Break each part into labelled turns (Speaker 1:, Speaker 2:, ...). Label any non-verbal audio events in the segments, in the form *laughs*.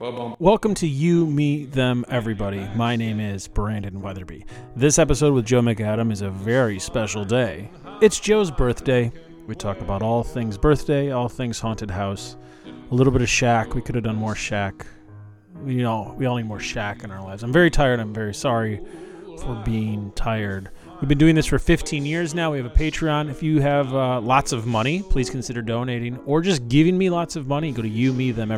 Speaker 1: Welcome to You, Me, Them, Everybody. My name is Brandon Weatherby. This episode with Joe McAdam is a very special day. It's Joe's birthday. We talk about all things birthday, all things haunted house, a little bit of Shaq. We could have done more Shaq. You know, we all need more Shaq in our lives. I'm very tired. I'm very sorry for being tired. We've been doing this for 15 years now. We have a Patreon. If you have uh, lots of money, please consider donating or just giving me lots of money. Go to you, me, them,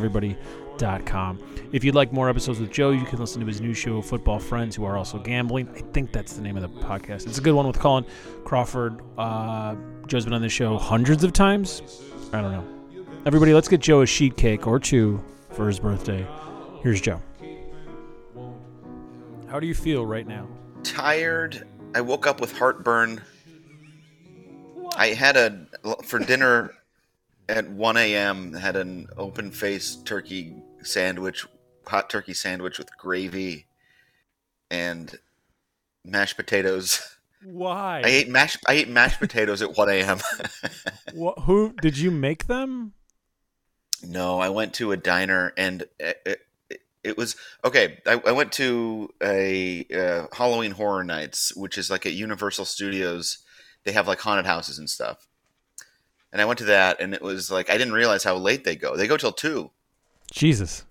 Speaker 1: everybody.com. If you'd like more episodes with Joe, you can listen to his new show, Football Friends Who Are Also Gambling. I think that's the name of the podcast. It's a good one with Colin Crawford. Uh, Joe's been on the show hundreds of times. I don't know. Everybody, let's get Joe a sheet cake or two for his birthday. Here's Joe. How do you feel right now?
Speaker 2: tired. I woke up with heartburn. I had a for dinner at 1 a.m. Had an open faced turkey sandwich, hot turkey sandwich with gravy and mashed potatoes. *laughs*
Speaker 1: Why?
Speaker 2: I ate mashed. I ate mashed potatoes at 1 a.m. *laughs*
Speaker 1: Wha who did you make them?
Speaker 2: no, I went to a diner and it, it, it was okay. I, I went to a uh, Halloween Horror Nights, which is like at Universal Studios. They have like haunted houses and stuff. And I went to that, and it was like I didn't realize how late they go. They go till two,
Speaker 1: Jesus.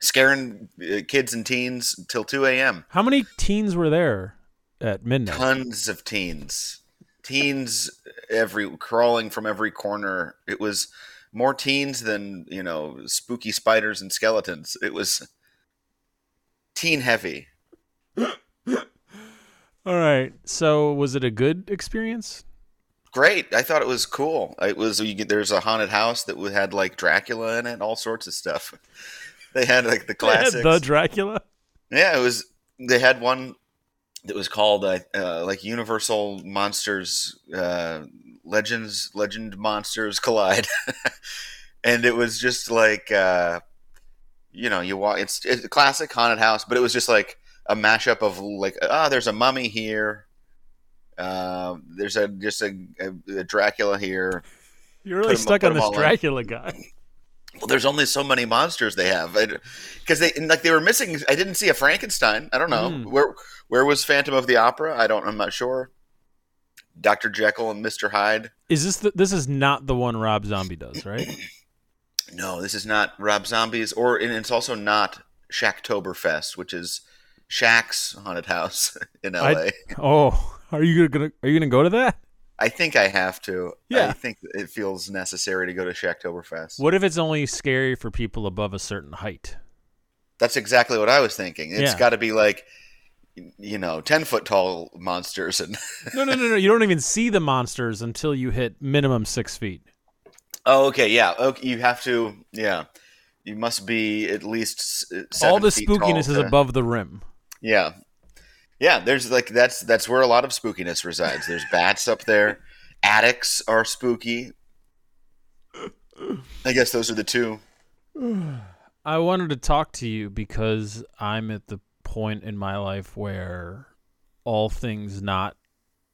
Speaker 2: scaring uh, kids and teens till two a.m.
Speaker 1: How many teens were there at midnight?
Speaker 2: Tons of teens, teens every crawling from every corner. It was more teens than you know spooky spiders and skeletons. It was teen heavy.
Speaker 1: All right. So, was it a good experience?
Speaker 2: Great. I thought it was cool. It was you get, there's a haunted house that had like Dracula in it, all sorts of stuff. *laughs* They had like the
Speaker 1: They had
Speaker 2: classics.
Speaker 1: the Dracula.
Speaker 2: yeah, it was. They had one that was called uh, uh, like Universal Monsters, uh, Legends, Legend Monsters Collide, *laughs* and it was just like uh, you know you walk. It's, it's a classic haunted house, but it was just like a mashup of like ah, there's a mummy here. Uh, there's a just a, a, a Dracula here.
Speaker 1: You're really stuck on this
Speaker 2: all in.
Speaker 1: Dracula guy.
Speaker 2: Well, there's only so many monsters they have because they and, like they were missing. I didn't see a Frankenstein. I don't know
Speaker 1: Hmm.
Speaker 2: where where was Phantom of the Opera. I don't. I'm not sure. Doctor Jekyll and Mister Hyde.
Speaker 1: Is this the, this is not the one Rob Zombie does, right? *clears throat*
Speaker 2: No, this is not Rob Zombies, or and it's also not Shaqtoberfest, which is Shaq's haunted house *laughs* in L.A.
Speaker 1: I- Oh, are you gonna are you gonna go to that?
Speaker 2: I think I have to.
Speaker 1: Yeah.
Speaker 2: I think it feels necessary to go to Shaqtoberfest.
Speaker 1: What if it's only scary for people above a certain height?
Speaker 2: That's exactly what I was thinking. It's
Speaker 1: Yeah.
Speaker 2: got to be like, you know, ten foot tall monsters and.
Speaker 1: No, no, no, no. You don't even see the monsters until you hit minimum six feet.
Speaker 2: Oh, okay, yeah. Okay, you have to, yeah. You must be at least s- seven
Speaker 1: All the
Speaker 2: feet tall
Speaker 1: spookiness is
Speaker 2: to-
Speaker 1: above the rim.
Speaker 2: Yeah, yeah. There's like that's that's where a lot of spookiness resides. There's bats up there. Attics are spooky. I guess those are the two.
Speaker 1: I wanted to talk to you because I'm at the point in my life where all things not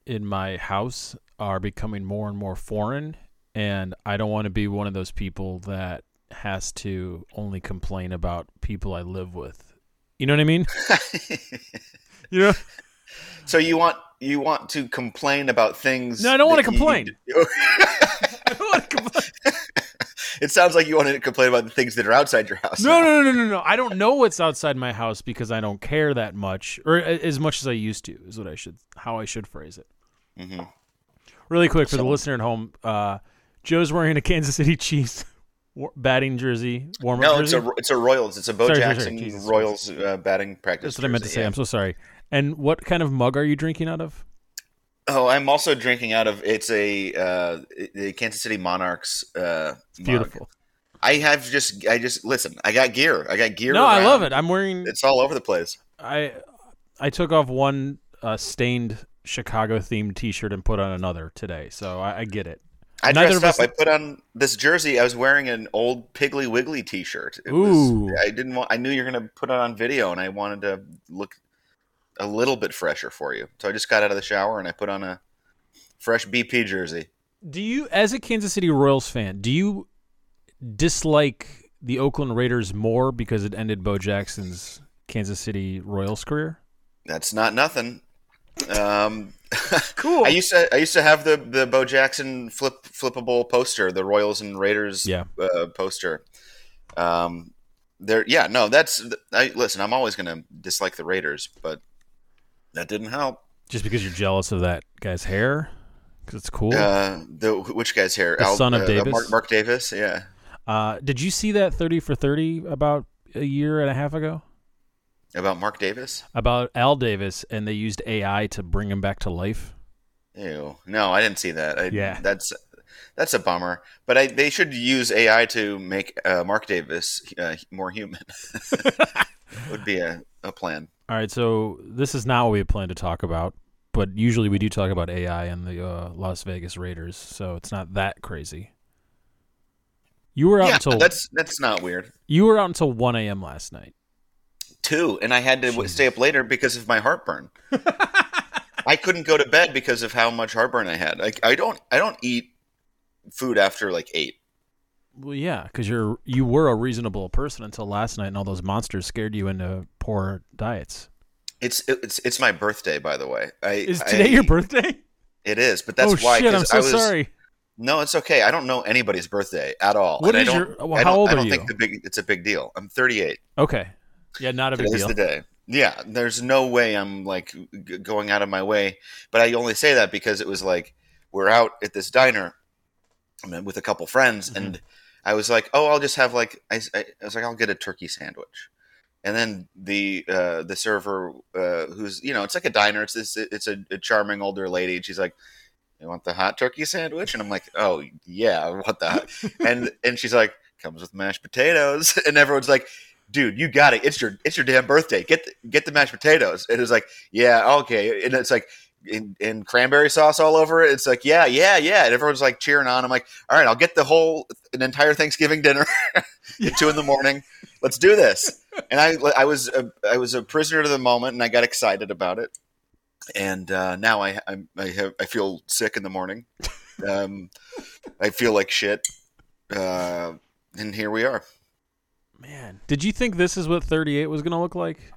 Speaker 1: in my house are becoming more and more foreign and I don't want to be one of those people that has to only complain about people I live with. You know what I mean? *laughs* *laughs* You know
Speaker 2: so you want you want to complain about things?
Speaker 1: No, I don't wanna
Speaker 2: that you-
Speaker 1: complain. *laughs* I don't want to complain.
Speaker 2: it sounds like you want to complain about the things that are outside your house.
Speaker 1: No, no, no, no, no. I don't know what's outside my house because I don't care that much, or as much as I used to. Is what I should, how I should phrase it.
Speaker 2: Mhm.
Speaker 1: Really quick for the listener at home, uh, Joe's wearing a Kansas City Chiefs *laughs* batting jersey, warm up
Speaker 2: No, it's a it's a Royals. It's a Bo
Speaker 1: Sorry, sorry, sorry.
Speaker 2: Jackson Royals uh, batting practice.
Speaker 1: That's what I meant to say.
Speaker 2: yeah.
Speaker 1: I'm so sorry. And what kind of mug are you drinking out of?
Speaker 2: Oh, I'm also drinking out of it's a uh, the Kansas City Monarchs. Uh,
Speaker 1: beautiful.
Speaker 2: I have just I just listen. I got gear. I got gear.
Speaker 1: No, I love it. I'm wearing.
Speaker 2: It's all over the place.
Speaker 1: I I took off one uh, stained Chicago themed T-shirt and put on another today, so I, I get it.
Speaker 2: I
Speaker 1: Neither
Speaker 2: dressed up. I put on this jersey. I was wearing an old Piggly Wiggly T-shirt. It
Speaker 1: Ooh.
Speaker 2: Was, I didn't want. I knew you were going to put it on video, and I wanted to look a little bit fresher for you. So I just got out of the shower and I put on a fresh BP jersey.
Speaker 1: Do you, as a Kansas City Royals fan, do you dislike the Oakland Raiders more because it ended Bo Jackson's Kansas City Royals career?
Speaker 2: That's not nothing. Um, *laughs*
Speaker 1: Cool.
Speaker 2: I used to I used to have the the Bo Jackson flip flippable poster, the Royals and Raiders
Speaker 1: Yeah.
Speaker 2: uh, poster. Um, there, yeah, no, that's I listen. I'm always going to dislike the Raiders, but that didn't help.
Speaker 1: Just because you're jealous of that guy's hair? Because it's cool.
Speaker 2: Uh, the which guy's hair?
Speaker 1: The son of
Speaker 2: uh,
Speaker 1: Davis?
Speaker 2: Mark, Mark Davis. Yeah.
Speaker 1: Uh, did you see that 30 for 30 about a year and a half ago?
Speaker 2: About Mark Davis?
Speaker 1: About Al Davis, and they used AI to bring him back to life?
Speaker 2: Ew. No, I didn't see that. I,
Speaker 1: Yeah.
Speaker 2: That's that's a bummer. But I, they should use AI to make uh, Mark Davis uh, more human. *laughs* *laughs* Would be a, a plan.
Speaker 1: All right, so this is not what we planned to talk about, but usually we do talk about AI and the uh, Las Vegas Raiders, so it's not that crazy. You were out
Speaker 2: Yeah,
Speaker 1: until
Speaker 2: that's that's not weird.
Speaker 1: you were out until 1 a.m. last night.
Speaker 2: Two, and I had to w- stay up later because of my heartburn. *laughs* I couldn't go to bed because of how much heartburn I had. Like I don't I don't eat food after like eight.
Speaker 1: Well, yeah, because you're you were a reasonable person until last night, and all those monsters scared you into poor diets.
Speaker 2: It's it's it's my birthday, by the way. I,
Speaker 1: Is today
Speaker 2: I-
Speaker 1: your birthday?
Speaker 2: It is, but that's
Speaker 1: oh
Speaker 2: why.
Speaker 1: shit! I'm so
Speaker 2: was,
Speaker 1: sorry.
Speaker 2: No, it's okay. I don't know anybody's birthday at all.
Speaker 1: What is
Speaker 2: I don't,
Speaker 1: your- well,
Speaker 2: I
Speaker 1: how old
Speaker 2: I don't
Speaker 1: you?
Speaker 2: think the big it's a big deal. I'm 38.
Speaker 1: Okay, yeah, not a big
Speaker 2: Today's
Speaker 1: deal.
Speaker 2: the day. Yeah, there's no way I'm like g- going out of my way. But I only say that because it was like we're out at this diner with a couple friends,
Speaker 1: Mm-hmm.
Speaker 2: and I was like, oh, I'll just have like I, I was like, I'll get a turkey sandwich. And then the uh, the server, uh, who's you know, it's like a diner. It's this, it's a, a charming older lady, and she's like, "You want the hot turkey sandwich?" And I'm like, "Oh yeah, what want that." *laughs* and and she's like, "Comes with mashed potatoes," *laughs* and everyone's like, "Dude, you got it. It's your it's your damn birthday. Get the, get the mashed potatoes." And it was like, "Yeah, okay." And it's like. In, in cranberry sauce all over it. It's like, yeah, yeah, yeah. And everyone's like cheering on. I'm like, all right, I'll get the whole, an entire Thanksgiving dinner *laughs* at two in the morning. Let's do this *laughs* and I I was a, I was a prisoner to the moment, and I got excited about it. And uh, now I I'm, I have I feel sick in the morning. Um, I feel like shit. Uh, and here we are.
Speaker 1: Man, did you think this is what 38 was going to look like?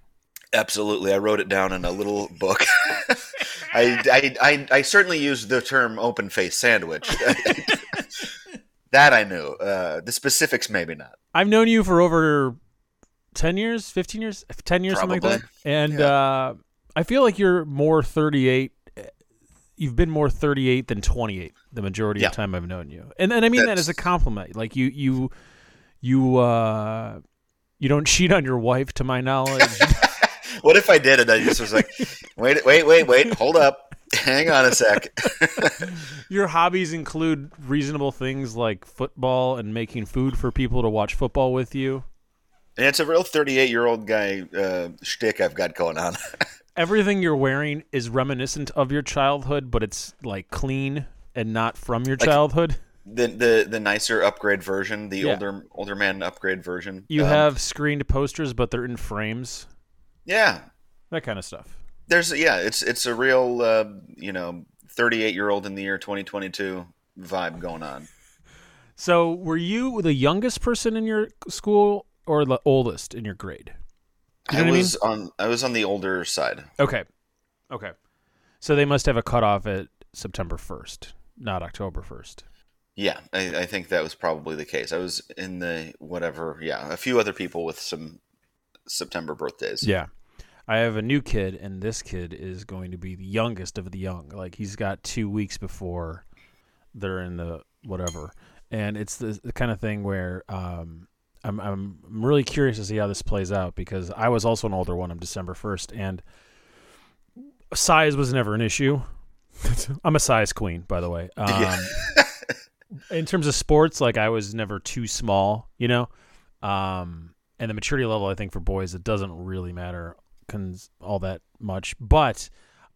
Speaker 2: Absolutely, I wrote it down in a little book. *laughs* I, I, I I certainly used the term open face sandwich. *laughs* *laughs* that I knew. Uh, the specifics, maybe not.
Speaker 1: I've known you for over 10 years, 15 years, 10 years, something like that. And
Speaker 2: Yeah.
Speaker 1: uh, I feel like you're more 38. You've been more 38 than 28 the majority
Speaker 2: Yeah.
Speaker 1: of the time I've known you. And and I mean that as a compliment. Like you you you uh you don't *laughs* cheat on your wife to my knowledge. *laughs*
Speaker 2: What if I did and I just was like, wait, wait, wait, wait, hold up, hang on a sec. *laughs*
Speaker 1: your hobbies include reasonable things like football and making food for people to watch football with you.
Speaker 2: And it's a real 38 year old guy uh, shtick I've got going on. *laughs*
Speaker 1: Everything you're wearing is reminiscent of your childhood, but it's like clean and not from your childhood.
Speaker 2: the, the the nicer upgrade version, the
Speaker 1: Yeah.
Speaker 2: older older man upgrade version.
Speaker 1: You
Speaker 2: Um,
Speaker 1: have screened posters, but they're in frames.
Speaker 2: Yeah.
Speaker 1: That kind of stuff.
Speaker 2: There's yeah, it's it's a real uh, you know 38 year old in the year 2022 vibe going on. *laughs*
Speaker 1: So, were you the youngest person in your school or the oldest in your grade? You know
Speaker 2: I
Speaker 1: what I mean?
Speaker 2: was on I was on the older side.
Speaker 1: Okay. Okay. So they must have a cutoff at September 1st, not October 1st.
Speaker 2: Yeah, I, I think that was probably the case. I was in the whatever. Yeah, a few other people with some September birthdays.
Speaker 1: Yeah. I have a new kid, and this kid is going to be the youngest of the young. Like, he's got two weeks before they're in the whatever. And it's the, the kind of thing where um, I'm, I'm really curious to see how this plays out because I was also an older one. I'm December 1st, and size was never an issue. *laughs* I'm a size queen, by the way. *laughs* Um,
Speaker 2: Yeah.
Speaker 1: in terms of sports, like I was never too small, you know. Um, and the maturity level, I think for boys, it doesn't really matter cons- all that much. But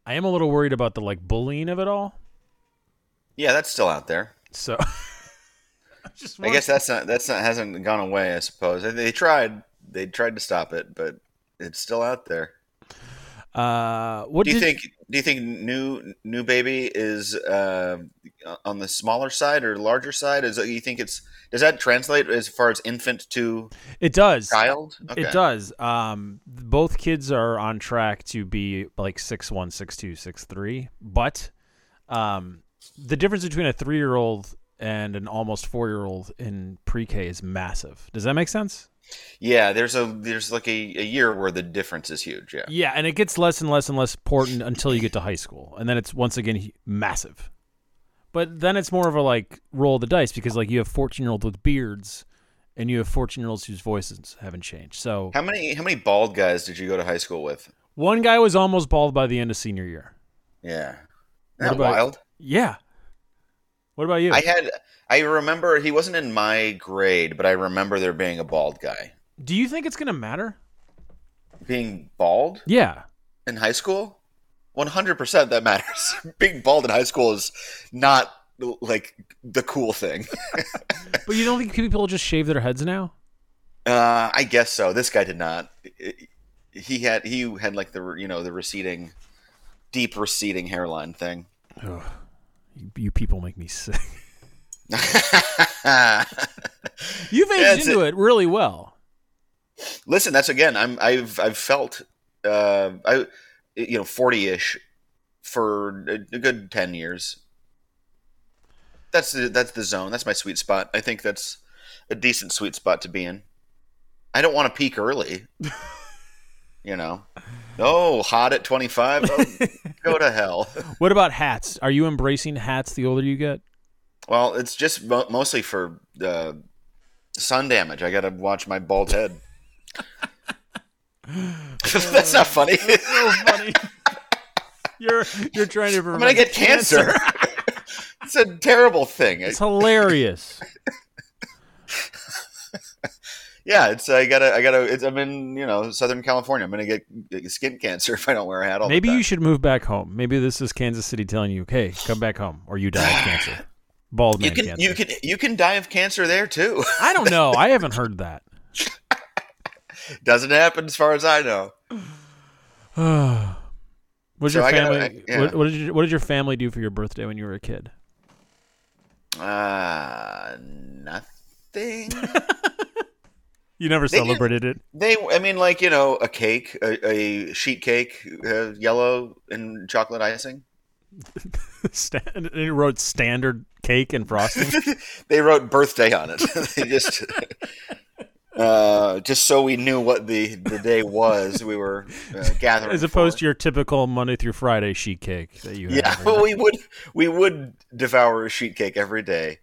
Speaker 1: I am a little worried about the like bullying of it all.
Speaker 2: Yeah, that's still out there.
Speaker 1: So *laughs* I just
Speaker 2: I guess that's not that's not hasn't gone away. I suppose they tried they tried to stop it, but it's still out there.
Speaker 1: Uh, what
Speaker 2: Do you think? Do you think new new baby is uh, on the smaller side or larger side? Is you think it's does that translate as far as infant to
Speaker 1: it does?
Speaker 2: child?
Speaker 1: It does. Um, both kids are on track to be like six one, six two, six three. But um, the difference between a three year old and an almost four year old in pre K is massive. Does that make sense?
Speaker 2: Yeah, there's a there's like a, a year where the difference is huge. Yeah.
Speaker 1: Yeah, and it gets less and less and less important until you get to high school, and then it's once again massive. But then it's more of a like roll the dice because like you have fourteen year olds with beards, and you have fourteen year olds whose voices haven't changed. So
Speaker 2: How many how many bald guys did you go to high school with?
Speaker 1: one guy was almost bald by the end of senior year.
Speaker 2: Yeah. Isn't that
Speaker 1: about-
Speaker 2: wild?
Speaker 1: Yeah. What about you?
Speaker 2: I had I remember he wasn't in my grade, but I remember there being a bald guy.
Speaker 1: Do you think it's gonna matter?
Speaker 2: Being bald
Speaker 1: Yeah.
Speaker 2: in high school? 100% that matters. *laughs* Being bald in high school is not like the cool thing. *laughs*
Speaker 1: But you don't think people just shave their heads now?
Speaker 2: Uh, I guess so. This guy did not. He had he had like the you know the receding, deep receding hairline thing.
Speaker 1: You, you people make me sick. *laughs* *laughs* You've aged into it really well.
Speaker 2: Listen, that's again. I'm I've I've felt uh I you know forty ish for a, a good ten years. That's the that's the zone. That's my sweet spot. I think that's a decent sweet spot to be in. I don't want to peak early. *laughs* you know, oh, hot at twenty five. Oh, *laughs* go to hell. *laughs*
Speaker 1: What about hats? Are you embracing hats the older you get?
Speaker 2: Well, it's just mo- mostly for uh, sun damage. I got to watch my bald head. *laughs* That's not funny.
Speaker 1: So funny. you're you're trying to
Speaker 2: I'm gonna get cancer. it's a terrible thing.
Speaker 1: It's hilarious.
Speaker 2: Yeah, it's I gotta I gotta. It's, I'm in you know Southern California. I'm gonna get skin cancer *laughs* if I don't wear a hat all
Speaker 1: Maybe
Speaker 2: the time.
Speaker 1: you should move back home. Maybe this is Kansas City telling you, "Okay, come back home, or you die of cancer." *sighs* Bald man
Speaker 2: You can
Speaker 1: cancer.
Speaker 2: you can you can die of cancer there too.
Speaker 1: I don't know. I haven't *laughs* heard that. *laughs*
Speaker 2: Doesn't happen as far as I know. *sighs*
Speaker 1: What's
Speaker 2: So
Speaker 1: your
Speaker 2: gotta-
Speaker 1: family?
Speaker 2: I- yeah.
Speaker 1: what, what did your, what did your family do for your birthday when you were a kid?
Speaker 2: Uh, nothing.
Speaker 1: You never
Speaker 2: They did-
Speaker 1: celebrated it.
Speaker 2: They, I mean, like you know, a cake, a, a sheet cake, uh, yellow and chocolate icing.
Speaker 1: Sta- and it wrote standard cake and frosting. *laughs*
Speaker 2: they wrote birthday on it. *laughs* they just, uh, just so we knew what the the day was. We were uh, *laughs* gathering,
Speaker 1: as opposed
Speaker 2: for.
Speaker 1: to your typical Monday through Friday sheet cake that you have.
Speaker 2: yeah. Well, we would we would devour a sheet cake every day,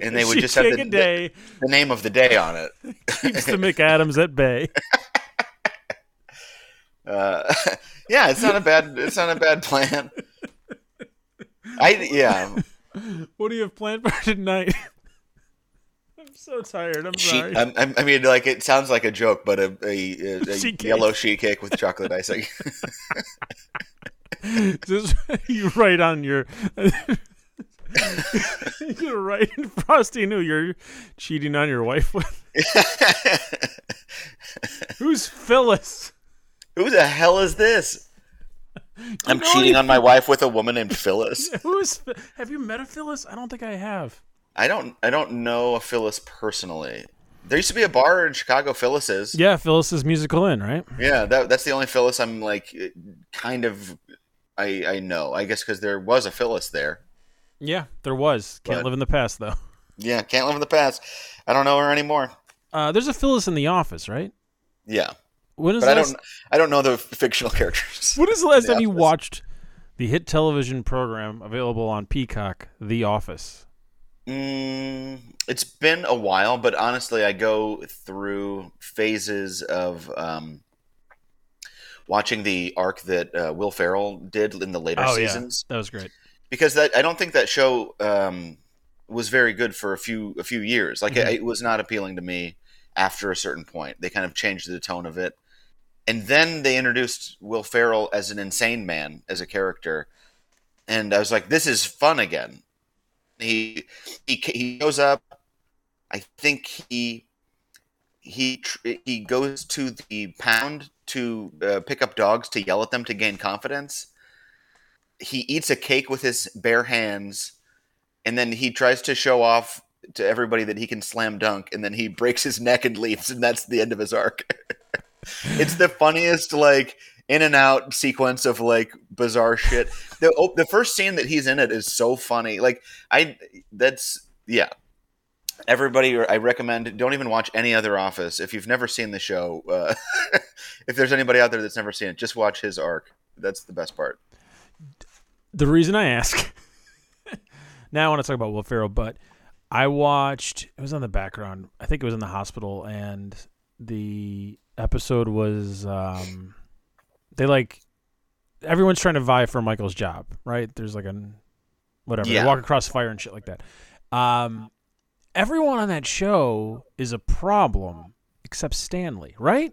Speaker 2: and they would just have the,
Speaker 1: day
Speaker 2: the name of the day on it. *laughs*
Speaker 1: keeps the McAdams at bay. *laughs*
Speaker 2: Uh, *laughs* yeah, it's not a bad it's not a bad plan. I yeah.
Speaker 1: What do you have planned for tonight? I'm so tired. I'm
Speaker 2: Sheet,
Speaker 1: sorry.
Speaker 2: I'm- I mean, like it sounds like a joke, but a, a, a, a
Speaker 1: Sheet
Speaker 2: yellow sheet cake with chocolate icing.
Speaker 1: Just you write on your you write in frosting who you're cheating on your wife with. *laughs* Who's Phyllis?
Speaker 2: Who the hell is this? I'm cheating on my *laughs* wife with a woman named Phyllis. *laughs*
Speaker 1: Who's have you met a Phyllis? I don't think I have.
Speaker 2: I don't I don't know a Phyllis personally. There used to be a bar in Chicago, Phyllis's.
Speaker 1: Yeah, Phyllis's musical inn, right?
Speaker 2: Yeah, that, that's the only Phyllis I'm like kind of I I know. I guess because there was a Phyllis there.
Speaker 1: Yeah, there was. Can't
Speaker 2: But-
Speaker 1: live in the past though. *laughs*
Speaker 2: Yeah, can't live in the past. I don't know her anymore.
Speaker 1: Uh, there's a Phyllis in the office, right?
Speaker 2: Yeah,
Speaker 1: When is
Speaker 2: but I don't I don't know the fictional *laughs* characters.
Speaker 1: When is the last
Speaker 2: The
Speaker 1: time you watched the hit television program available on Peacock, The Office?
Speaker 2: Mm, it's been a while, but honestly, I go through phases of um, watching the arc that uh, Will Ferrell did in the later
Speaker 1: Oh, yeah.
Speaker 2: seasons
Speaker 1: That was great.
Speaker 2: Because that I don't think that show um, was very good for a few a few years. Like
Speaker 1: Mhm.
Speaker 2: it, it was not appealing to me after a certain point. They kind of changed the tone of it, and then they introduced Will Ferrell as an insane man as a character, and I was like, this is fun again. He he he goes up. I think he he he goes to the pound to uh, pick up dogs to yell at them to gain confidence. He eats a cake with his bare hands, and then he tries to show off to everybody that he can slam dunk, and then he breaks his neck and leaves, and that's the end of his arc. *laughs* it's the funniest like in and out sequence of like bizarre shit. The oh, the first scene that he's in it is so funny. Like I that's yeah. Everybody, I recommend don't even watch any other Office if you've never seen the show. Uh, *laughs* if there's anybody out there that's never seen it, just watch his arc. That's the best part.
Speaker 1: The reason I ask *laughs* now I want to talk about Will Ferrell, but I watched it was on the background. I think it was in the hospital, and the episode was um, they like everyone's trying to vie for Michael's job, right? There's like a whatever
Speaker 2: Yeah.
Speaker 1: they walk across fire and shit like that. Um, everyone on that show is a problem except Stanley, right?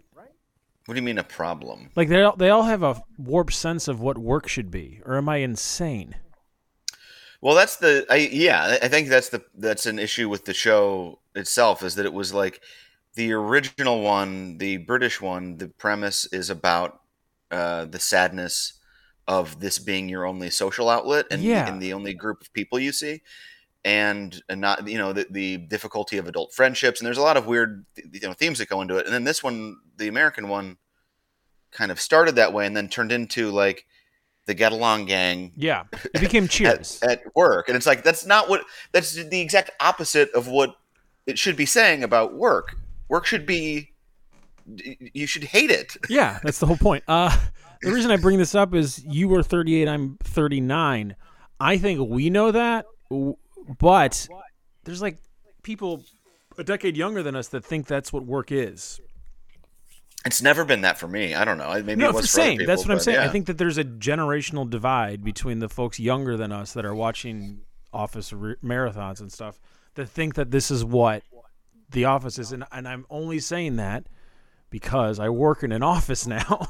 Speaker 2: What do you mean a problem?
Speaker 1: Like they all, they all have a warped sense of what work should be, or am I insane?
Speaker 2: Well, that's the I yeah, I- think that's the that's an issue with the show itself is that it was like the original one, the British one, the premise is about uh, the sadness of this being your only social outlet and,
Speaker 1: Yeah.
Speaker 2: and the only group of people you see. And, and not you know the, the difficulty of adult friendships and there's a lot of weird you know themes that go into it and then this one the American one kind of started that way and then turned into like the get along gang
Speaker 1: Yeah, it became *laughs* Cheers.
Speaker 2: at, at work and it's like that's not what that's the exact opposite of what it should be saying about work work should be you should hate it *laughs*
Speaker 1: Yeah, that's the whole point. Uh, the reason I bring this up is you were 38, I'm 39. I think we know that, but there's like people a decade younger than us that think that's what work is.
Speaker 2: it's never been that for me i don't know maybe
Speaker 1: no,
Speaker 2: it was for other people,
Speaker 1: that's what I'm
Speaker 2: but
Speaker 1: saying. I think that there's a generational divide between the folks younger than us that are watching office re- marathons and stuff that think that this is what the office is, and, and I'm only saying that because I work in an *laughs* office now,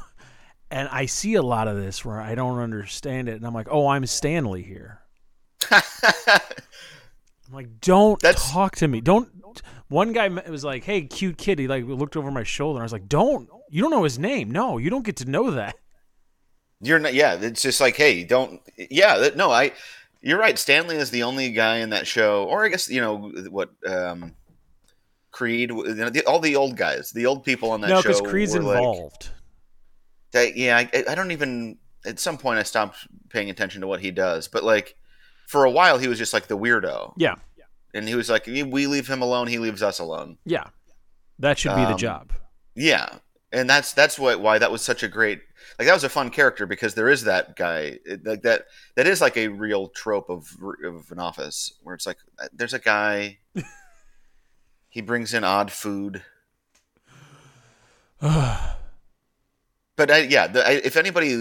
Speaker 1: and I see a lot of this where I don't understand it, and I'm like, oh, I'm Stanley here. I'm like, don't
Speaker 2: That's-
Speaker 1: talk to me. Don't. One guy was like, "Hey, cute kid." He like looked over my shoulder. and I was like, "Don't. You don't know his name. No, you don't get to know that."
Speaker 2: you're not yeah it's just like hey don't yeah that, no i you're right stanley is the only guy in that show or i guess you know what um creed you know, the, all the old guys the old people on that
Speaker 1: no,
Speaker 2: show
Speaker 1: because Creed's
Speaker 2: were like-
Speaker 1: involved.
Speaker 2: yeah I, I don't even at some point i stopped paying attention to what he does but like for a while he was just like the weirdo.
Speaker 1: Yeah,
Speaker 2: and he was like we leave him alone he leaves us alone.
Speaker 1: Yeah. That should be the
Speaker 2: Um,
Speaker 1: job.
Speaker 2: yeah. And that's that's what why that was such a great like that was a fun character because there is that guy like that that is like a real trope of of an office where it's like uh, there's a guy *laughs* he brings in odd food *sighs* *sighs* *sighs* but I, yeah, the, I, if anybody,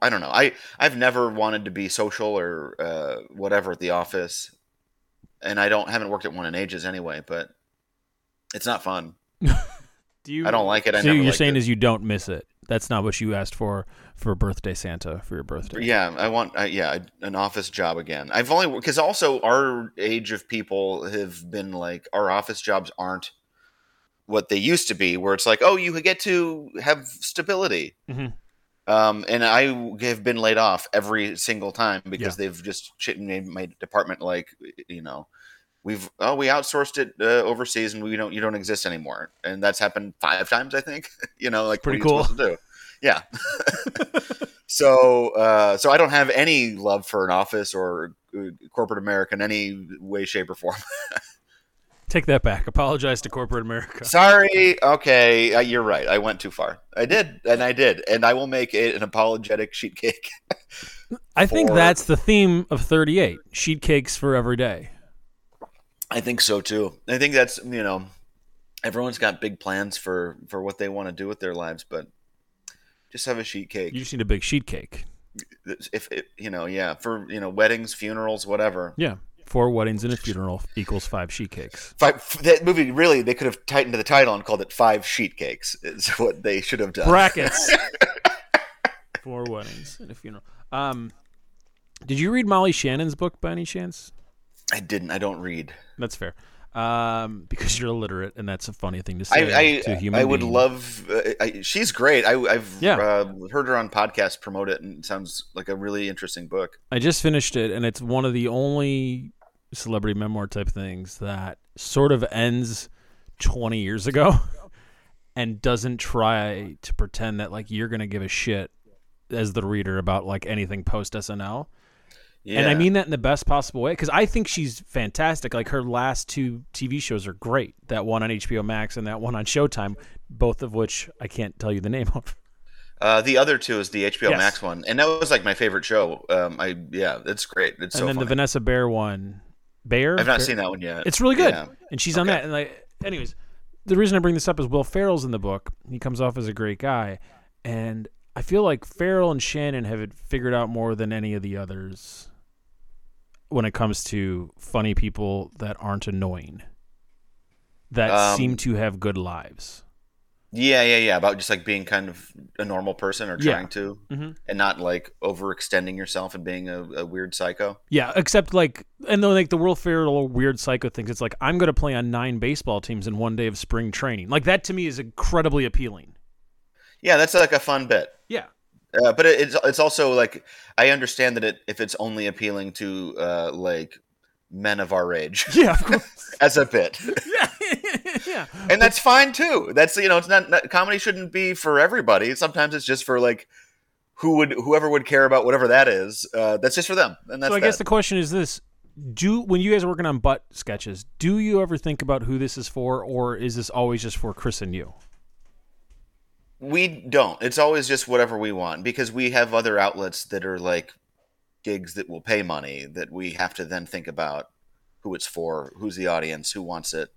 Speaker 2: I don't know. I I've never wanted to be social or uh, whatever at the office, and I don't haven't worked at one in ages anyway. But it's not fun. *laughs*
Speaker 1: Do you?
Speaker 2: I don't like it. I
Speaker 1: so
Speaker 2: never
Speaker 1: you're saying
Speaker 2: it.
Speaker 1: is you don't miss it. That's not what you asked for for birthday Santa for your birthday.
Speaker 2: Yeah, I want uh, yeah an office job again. I've only because also our age of people have been like our office jobs aren't what they used to be, where it's like oh you get to have stability.
Speaker 1: Mhm.
Speaker 2: Um, and I have been laid off every single time because
Speaker 1: Yeah.
Speaker 2: they've just shit made my department like you know we've oh we outsourced it uh, overseas and we don't you don't exist anymore and that's happened five times I think *laughs* you know like
Speaker 1: Pretty
Speaker 2: what are you supposed to do yeah *laughs* so uh, so I don't have any love for an office or uh, corporate America in any way shape or form *laughs*
Speaker 1: Take that back. Apologize to corporate America.
Speaker 2: sorry okay uh, you're right I went too far I did and I did and I will make it an apologetic sheet cake *laughs*
Speaker 1: I think
Speaker 2: for-
Speaker 1: that's the theme of 38. Sheet cakes for every day.
Speaker 2: I think so too. I think that's you know, everyone's got big plans for for what they want to do with their lives, but just have a sheet cake.
Speaker 1: You just need a big sheet cake.
Speaker 2: If it, you know, yeah, for you know, weddings, funerals, whatever.
Speaker 1: Yeah. Four weddings and a funeral equals five sheet cakes.
Speaker 2: Five, that movie really they could have tightened the title and called it Five Sheet Cakes. Is what they should have done.
Speaker 1: Brackets. *laughs* Four weddings and a funeral. Um, did you read Molly Shannon's book by any chance?
Speaker 2: I didn't. I don't read.
Speaker 1: That's fair. Um, because you're illiterate, and that's a funny thing to say
Speaker 2: I
Speaker 1: to a
Speaker 2: I,
Speaker 1: human
Speaker 2: I would
Speaker 1: being.
Speaker 2: love. Uh, I, she's great. I, I've
Speaker 1: Yeah.
Speaker 2: uh, heard her on podcasts promote it, and it sounds like a really interesting book.
Speaker 1: I just finished it, and it's one of the only celebrity memoir type things that sort of ends 20 years ago *laughs* and doesn't try to pretend that like you're gonna give a shit as the reader about like anything post SNL.
Speaker 2: Yeah.
Speaker 1: And I mean that in the best possible way because I think she's fantastic. Like her last two TV shows are great. That one on HBO Max and that one on Showtime, both of which I can't tell you the name of.
Speaker 2: Uh, the other two is the HBO
Speaker 1: Yes.
Speaker 2: Max one, and that was like my favorite show. Um, I yeah, it's great. It's
Speaker 1: and
Speaker 2: so
Speaker 1: then the. Vanessa Bayer one, Bear.
Speaker 2: I've not
Speaker 1: Bear-
Speaker 2: seen that one yet.
Speaker 1: It's really good,
Speaker 2: Yeah.
Speaker 1: and she's on that. And like, anyways, the reason I bring this up is Will Ferrell's in the book. He comes off as a great guy, and I feel like Ferrell and Shannon have it figured out more than any of the others when it comes to funny people that aren't annoying, that
Speaker 2: Um,
Speaker 1: seem to have good lives.
Speaker 2: Yeah, yeah, yeah. About just like being kind of a normal person or
Speaker 1: Yeah.
Speaker 2: trying to,
Speaker 1: Mhm.
Speaker 2: and not like overextending yourself and being a, a weird psycho.
Speaker 1: Yeah, except like, and then like the Will Ferrell weird psycho things. It's like I'm going to play on nine baseball teams in one day of spring training. Like that to me is incredibly appealing.
Speaker 2: Yeah, that's like a fun bit.
Speaker 1: Yeah.
Speaker 2: Uh, but it, it's it's also like I understand that it if it's only appealing to uh, like men of our age *laughs*
Speaker 1: Yeah, of *laughs* course.
Speaker 2: as a bit, *laughs*
Speaker 1: yeah, yeah.
Speaker 2: and that's fine too. That's you know it's not, not comedy shouldn't be for everybody. Sometimes it's just for like who would whoever would care about whatever that is. Uh, that's just for them, and that's
Speaker 1: so I guess
Speaker 2: that.
Speaker 1: the question is this: Do when you guys are working on butt sketches, do you ever think about who this is for, or is this always just for Chris and you?
Speaker 2: We don't. It's always just whatever we want because we have other outlets that are like gigs that will pay money that we have to then think about who it's for, who's the audience, who wants it,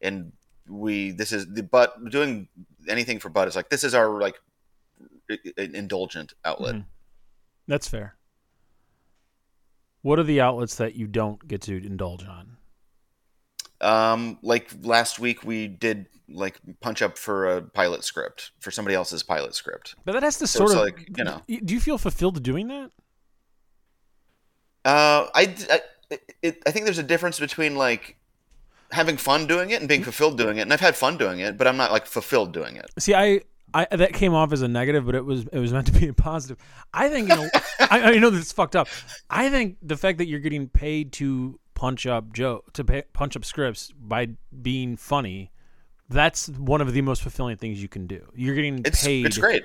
Speaker 2: and we this is the but doing anything for Bud is like this is our like indulgent outlet.
Speaker 1: Mhm. That's fair. What are the outlets that you don't get to indulge on?
Speaker 2: Um, like last week we did like punch up for a pilot script for somebody else's pilot script.
Speaker 1: But that has to
Speaker 2: So
Speaker 1: sort of
Speaker 2: like, you know.
Speaker 1: Do you feel fulfilled doing that?
Speaker 2: Uh, I, I, it, I think there's a difference between like having fun doing it and being fulfilled doing it. And I've had fun doing it, but I'm not like fulfilled doing it.
Speaker 1: See, I, I that came off as a negative, but it was it was meant to be a positive. I think you know, *laughs* I, I know this is fucked up. I think the fact that you're getting paid to punch up Joe to pay, punch up scripts by being funny, that's one of the most fulfilling things you can do. You're getting
Speaker 2: It's
Speaker 1: paid
Speaker 2: it's great.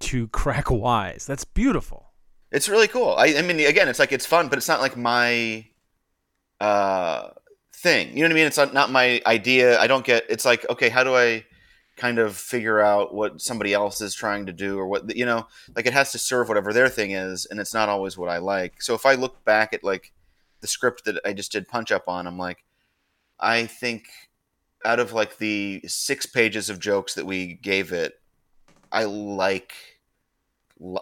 Speaker 1: to crack *laughs* wise. That's beautiful.
Speaker 2: It's really cool. I, I mean, again, it's like it's fun, but it's not like my uh thing. You know what I mean? It's not, not my idea. I don't get. It's like okay, how do I kind of figure out what somebody else is trying to do or what you know? Like it has to serve whatever their thing is, and it's not always what I like. So if I look back at like the script that I just did punch up on, I'm like, I think out of like the six pages of jokes that we gave it, I like,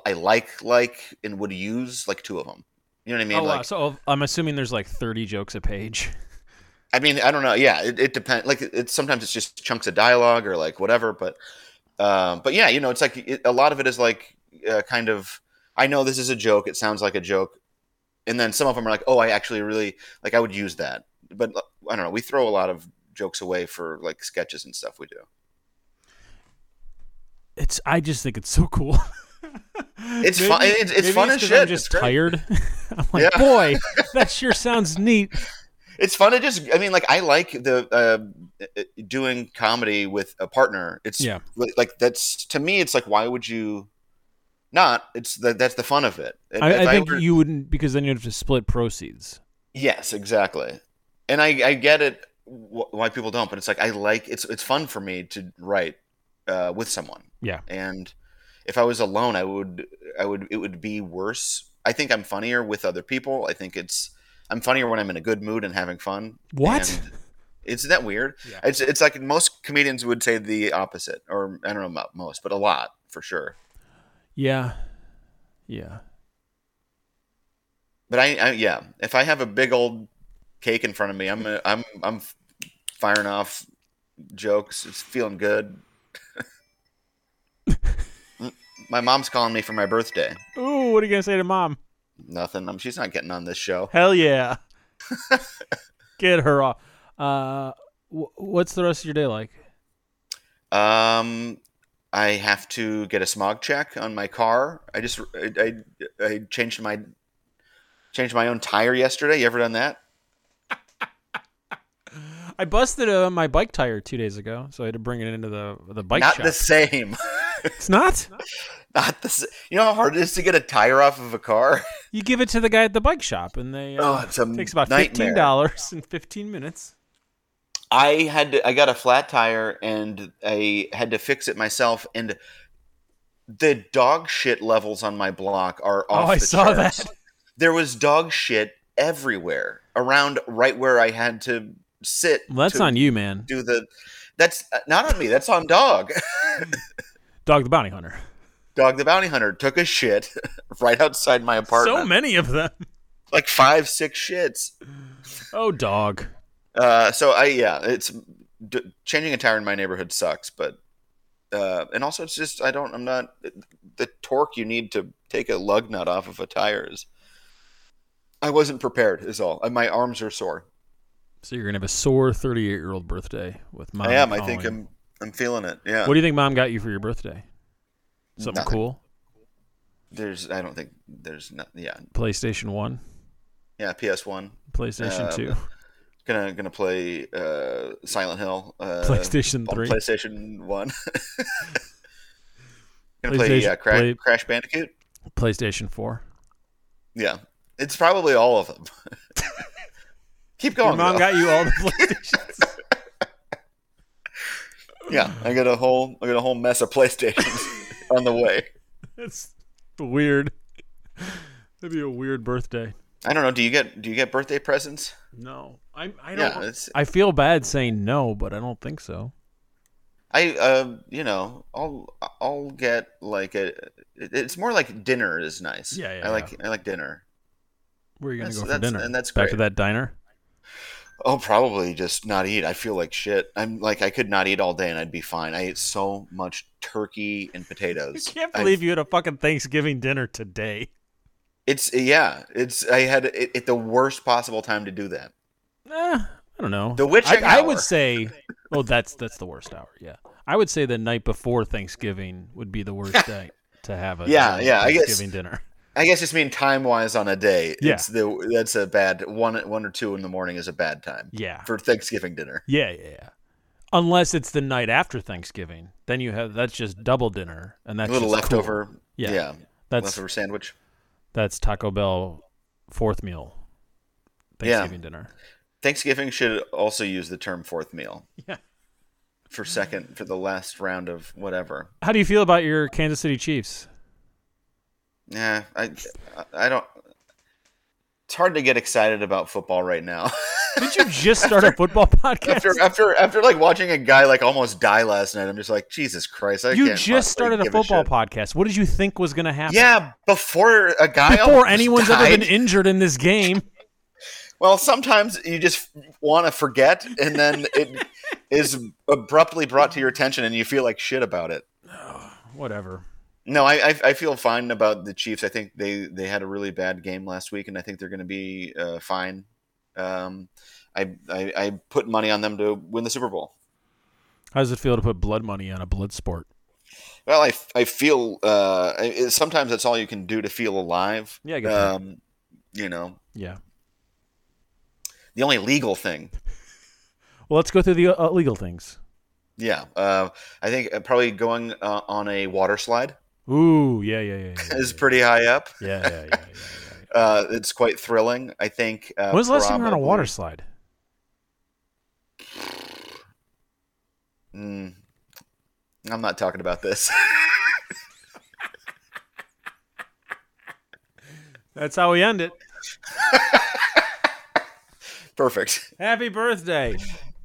Speaker 2: I like like and would use like two of them. You know what I mean?
Speaker 1: oh, wow. so I'm assuming there's like 30 jokes a page.
Speaker 2: I mean, I don't know. Yeah, it, it depends. Like, it's sometimes it's just chunks of dialogue or like whatever. But, um, but yeah, you know, it's like it, a lot of it is like uh, kind of. I know this is a joke. It sounds like a joke, and then some of them are like, oh, I actually really like. I would use that, but I don't know. We throw a lot of jokes away for like sketches and stuff we do.
Speaker 1: It's I just think it's so cool. *laughs*
Speaker 2: It's fun- it's- it's
Speaker 1: maybe
Speaker 2: fun as
Speaker 1: 'cause
Speaker 2: shit.
Speaker 1: I'm just tired. *laughs* I'm like,
Speaker 2: Yeah.
Speaker 1: boy, *laughs* that sure sounds neat.
Speaker 2: It's fun to just. I mean, like I like the uh, uh, doing comedy with a partner. It's
Speaker 1: Yeah.
Speaker 2: like that's to me. It's like why would you not? It's the, that's the fun of it. If-
Speaker 1: I,
Speaker 2: if
Speaker 1: I think
Speaker 2: were-
Speaker 1: you wouldn't because then you'd have to split proceeds.
Speaker 2: Yes, exactly. And I, I get it wh- why people don't, but it's like I like it's it's fun for me to write uh, with someone.
Speaker 1: Yeah.
Speaker 2: And if I was alone, I would I would it would be worse. I think I'm funnier with other people. I think it's I'm funnier when I'm in a good mood and having fun.
Speaker 1: What?
Speaker 2: And Isn't that weird?
Speaker 1: Yeah.
Speaker 2: It's it's like most comedians would say the opposite, or I don't know about most, but a lot for sure.
Speaker 1: Yeah, yeah.
Speaker 2: But I, I yeah, if I have a big old cake in front of me, I'm I'm I'm firing off jokes. It's feeling good. *laughs* my mom's calling me for my birthday.
Speaker 1: Ooh, what are you gonna say to mom?
Speaker 2: Nothing. Um, she's not getting on this show.
Speaker 1: Hell yeah. *laughs* Get her off. Uh, wh- what's the rest of your day like?
Speaker 2: Um, I have to get a smog check on my car. I just I, I, I changed my changed my own tire yesterday. You ever done that? *laughs*
Speaker 1: I busted uh, my bike tire two days ago, so I had to bring it into the the bike shop.
Speaker 2: Not
Speaker 1: shop.
Speaker 2: the same.
Speaker 1: It's not. *laughs*
Speaker 2: Not the. You know how hard it is to get a tire off of a car.
Speaker 1: You give it to the guy at the bike shop, and they uh,
Speaker 2: Oh, it's a
Speaker 1: takes about
Speaker 2: nightmare.
Speaker 1: fifteen dollars in fifteen minutes.
Speaker 2: I had to, I got a flat tire and I had to fix it myself and the dog shit levels on my block are off Oh,
Speaker 1: I
Speaker 2: the
Speaker 1: saw
Speaker 2: charts.
Speaker 1: that.
Speaker 2: There was dog shit everywhere around right where I had to sit.
Speaker 1: Well, that's
Speaker 2: to
Speaker 1: on you, man.
Speaker 2: Do the That's uh, not on me. That's on dog. *laughs*
Speaker 1: Dog the bounty hunter.
Speaker 2: dog the bounty hunter took a shit *laughs* right outside my apartment.
Speaker 1: So many of them.
Speaker 2: like 5 6 shits.
Speaker 1: Oh, dog.
Speaker 2: Uh, so I yeah, it's d- changing a tire in my neighborhood sucks, but uh, and also it's just I don't I'm not the torque you need to take a lug nut off of a tire is. I wasn't prepared. Is all. Uh, My arms are sore.
Speaker 1: So you're gonna have a sore 38 year old birthday with mom.
Speaker 2: I am. I think. I'm. I'm feeling it. Yeah.
Speaker 1: What do you think mom got you for your birthday? Something
Speaker 2: Nothing.
Speaker 1: cool?
Speaker 2: there's. I don't think there's not. Yeah.
Speaker 1: PlayStation One,
Speaker 2: Yeah. PS One.
Speaker 1: PlayStation
Speaker 2: Um,
Speaker 1: Two,
Speaker 2: Gonna gonna play uh, Silent Hill. Uh,
Speaker 1: PlayStation Three.
Speaker 2: PlayStation One. *laughs* gonna play
Speaker 1: PlayStation-
Speaker 2: uh, Crash,
Speaker 1: play-
Speaker 2: Crash Bandicoot.
Speaker 1: PlayStation Four.
Speaker 2: Yeah, it's probably all of them. *laughs* Keep
Speaker 1: Your
Speaker 2: going.
Speaker 1: mom
Speaker 2: though.
Speaker 1: got you all the *laughs* PlayStations.
Speaker 2: yeah, I got a whole I got a whole mess of PlayStations on the way.
Speaker 1: That's weird. That'd be a weird birthday.
Speaker 2: I don't know. Do you get do you get birthday presents?
Speaker 1: No, I I don't.
Speaker 2: it's
Speaker 1: I feel bad saying no, but I don't think so.
Speaker 2: I uh you know I'll I'll get like a it's more like dinner is nice.
Speaker 1: Yeah, yeah,
Speaker 2: I like I like dinner.
Speaker 1: Where are you gonna
Speaker 2: That's-
Speaker 1: go for
Speaker 2: that's-
Speaker 1: dinner?
Speaker 2: and that's
Speaker 1: Back
Speaker 2: great.
Speaker 1: to that diner.
Speaker 2: Oh, probably just not eat. I feel like shit. I'm like I could not eat all day and I'd be fine. I ate so much turkey and potatoes. *laughs*
Speaker 1: I can't
Speaker 2: I-
Speaker 1: believe you had a fucking Thanksgiving dinner today.
Speaker 2: It's yeah. It's I had it at the worst possible time to do that.
Speaker 1: Eh, I don't know.
Speaker 2: The witching
Speaker 1: I, I would say, oh, that's that's the worst hour. Yeah, I would say the night before Thanksgiving would be the worst *laughs* day to have a
Speaker 2: Yeah, yeah, I guess-
Speaker 1: Thanksgiving dinner.
Speaker 2: I guess just mean time wise on a day.
Speaker 1: Yeah.
Speaker 2: It's the that's a bad one one or two in the morning is a bad time
Speaker 1: Yeah,
Speaker 2: for Thanksgiving dinner.
Speaker 1: yeah, yeah, yeah. Unless it's the night after Thanksgiving, then you have that's just double dinner, and that's
Speaker 2: a little
Speaker 1: just cool.
Speaker 2: leftover.
Speaker 1: Yeah.
Speaker 2: Yeah.
Speaker 1: That's
Speaker 2: leftover sandwich.
Speaker 1: That's Taco Bell fourth meal.
Speaker 2: Yeah.
Speaker 1: Thanksgiving dinner.
Speaker 2: Thanksgiving should also use the term fourth meal.
Speaker 1: Yeah.
Speaker 2: For second for the last round of whatever.
Speaker 1: How do you feel about your Kansas City Chiefs?
Speaker 2: Yeah, I I don't it's hard to get excited about football right now. *laughs*
Speaker 1: Did you just start a football *laughs* podcast?
Speaker 2: after after after like watching a guy like almost die last night, I'm just like, Jesus Christ! I
Speaker 1: you just started a football
Speaker 2: shit.
Speaker 1: podcast. What did you think was going to happen?
Speaker 2: Yeah, before a guy
Speaker 1: Before anyone's
Speaker 2: died.
Speaker 1: ever been injured in this game. *laughs*
Speaker 2: Well, sometimes you just want to forget, and then it *laughs* is abruptly brought to your attention, and you feel like shit about it. *sighs*
Speaker 1: Whatever.
Speaker 2: No, I, I I feel fine about the Chiefs. I think they they had a really bad game last week, and I think they're going to be uh, fine. Um, I, I I put money on them to win the Super Bowl.
Speaker 1: How does it feel to put blood money on a blood sport?
Speaker 2: Well, I, I feel uh, it, sometimes that's all you can do to feel alive.
Speaker 1: Yeah, I get that.
Speaker 2: Um, you know,
Speaker 1: Yeah.
Speaker 2: the only legal thing. *laughs*
Speaker 1: Well, let's go through the uh, legal things.
Speaker 2: Yeah, uh, I think uh, probably going uh, on a water slide
Speaker 1: Ooh, yeah, yeah, yeah, yeah.
Speaker 2: is *laughs* pretty high up.
Speaker 1: Yeah, yeah, yeah, yeah. yeah,
Speaker 2: Uh, it's quite thrilling. I think. Uh,
Speaker 1: was the last time you were on a water slide?
Speaker 2: Mm, I'm not talking about this. *laughs*
Speaker 1: That's how we end it. *laughs*
Speaker 2: Perfect.
Speaker 1: Happy birthday.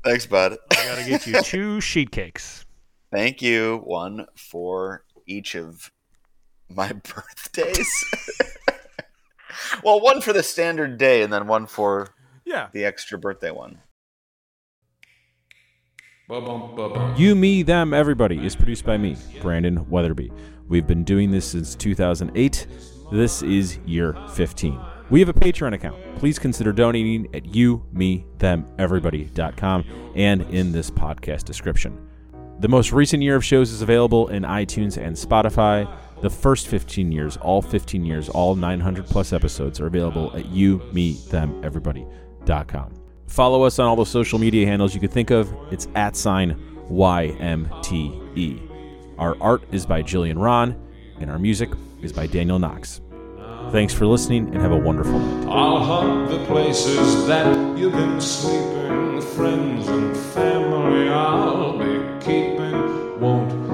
Speaker 2: Thanks, bud.
Speaker 1: I got to get you *laughs* two sheet cakes.
Speaker 2: Thank you. One for each of my birthdays. Well, one for the standard day, and then one for
Speaker 1: Yeah.
Speaker 2: the extra birthday one.
Speaker 1: You, Me, Them, Everybody is produced by me, Brandon Weatherby. We've been doing this since 2008. This is year 15. We have a Patreon account. Please consider donating at youmethemeverybody.com and in this podcast description. The most recent year of shows is available in iTunes and Spotify. The first 15 years, all 15 years, all 900 plus episodes are available at youmethemeverybody.com. Follow us on all the social media handles you could think of. It's at sign YMTE. Our art is by Jillian Ron, and our music is by Daniel Knox. Thanks for listening and have a wonderful night.
Speaker 3: I'll the places that you've been sleeping, friends and family I'll be keeping. Won't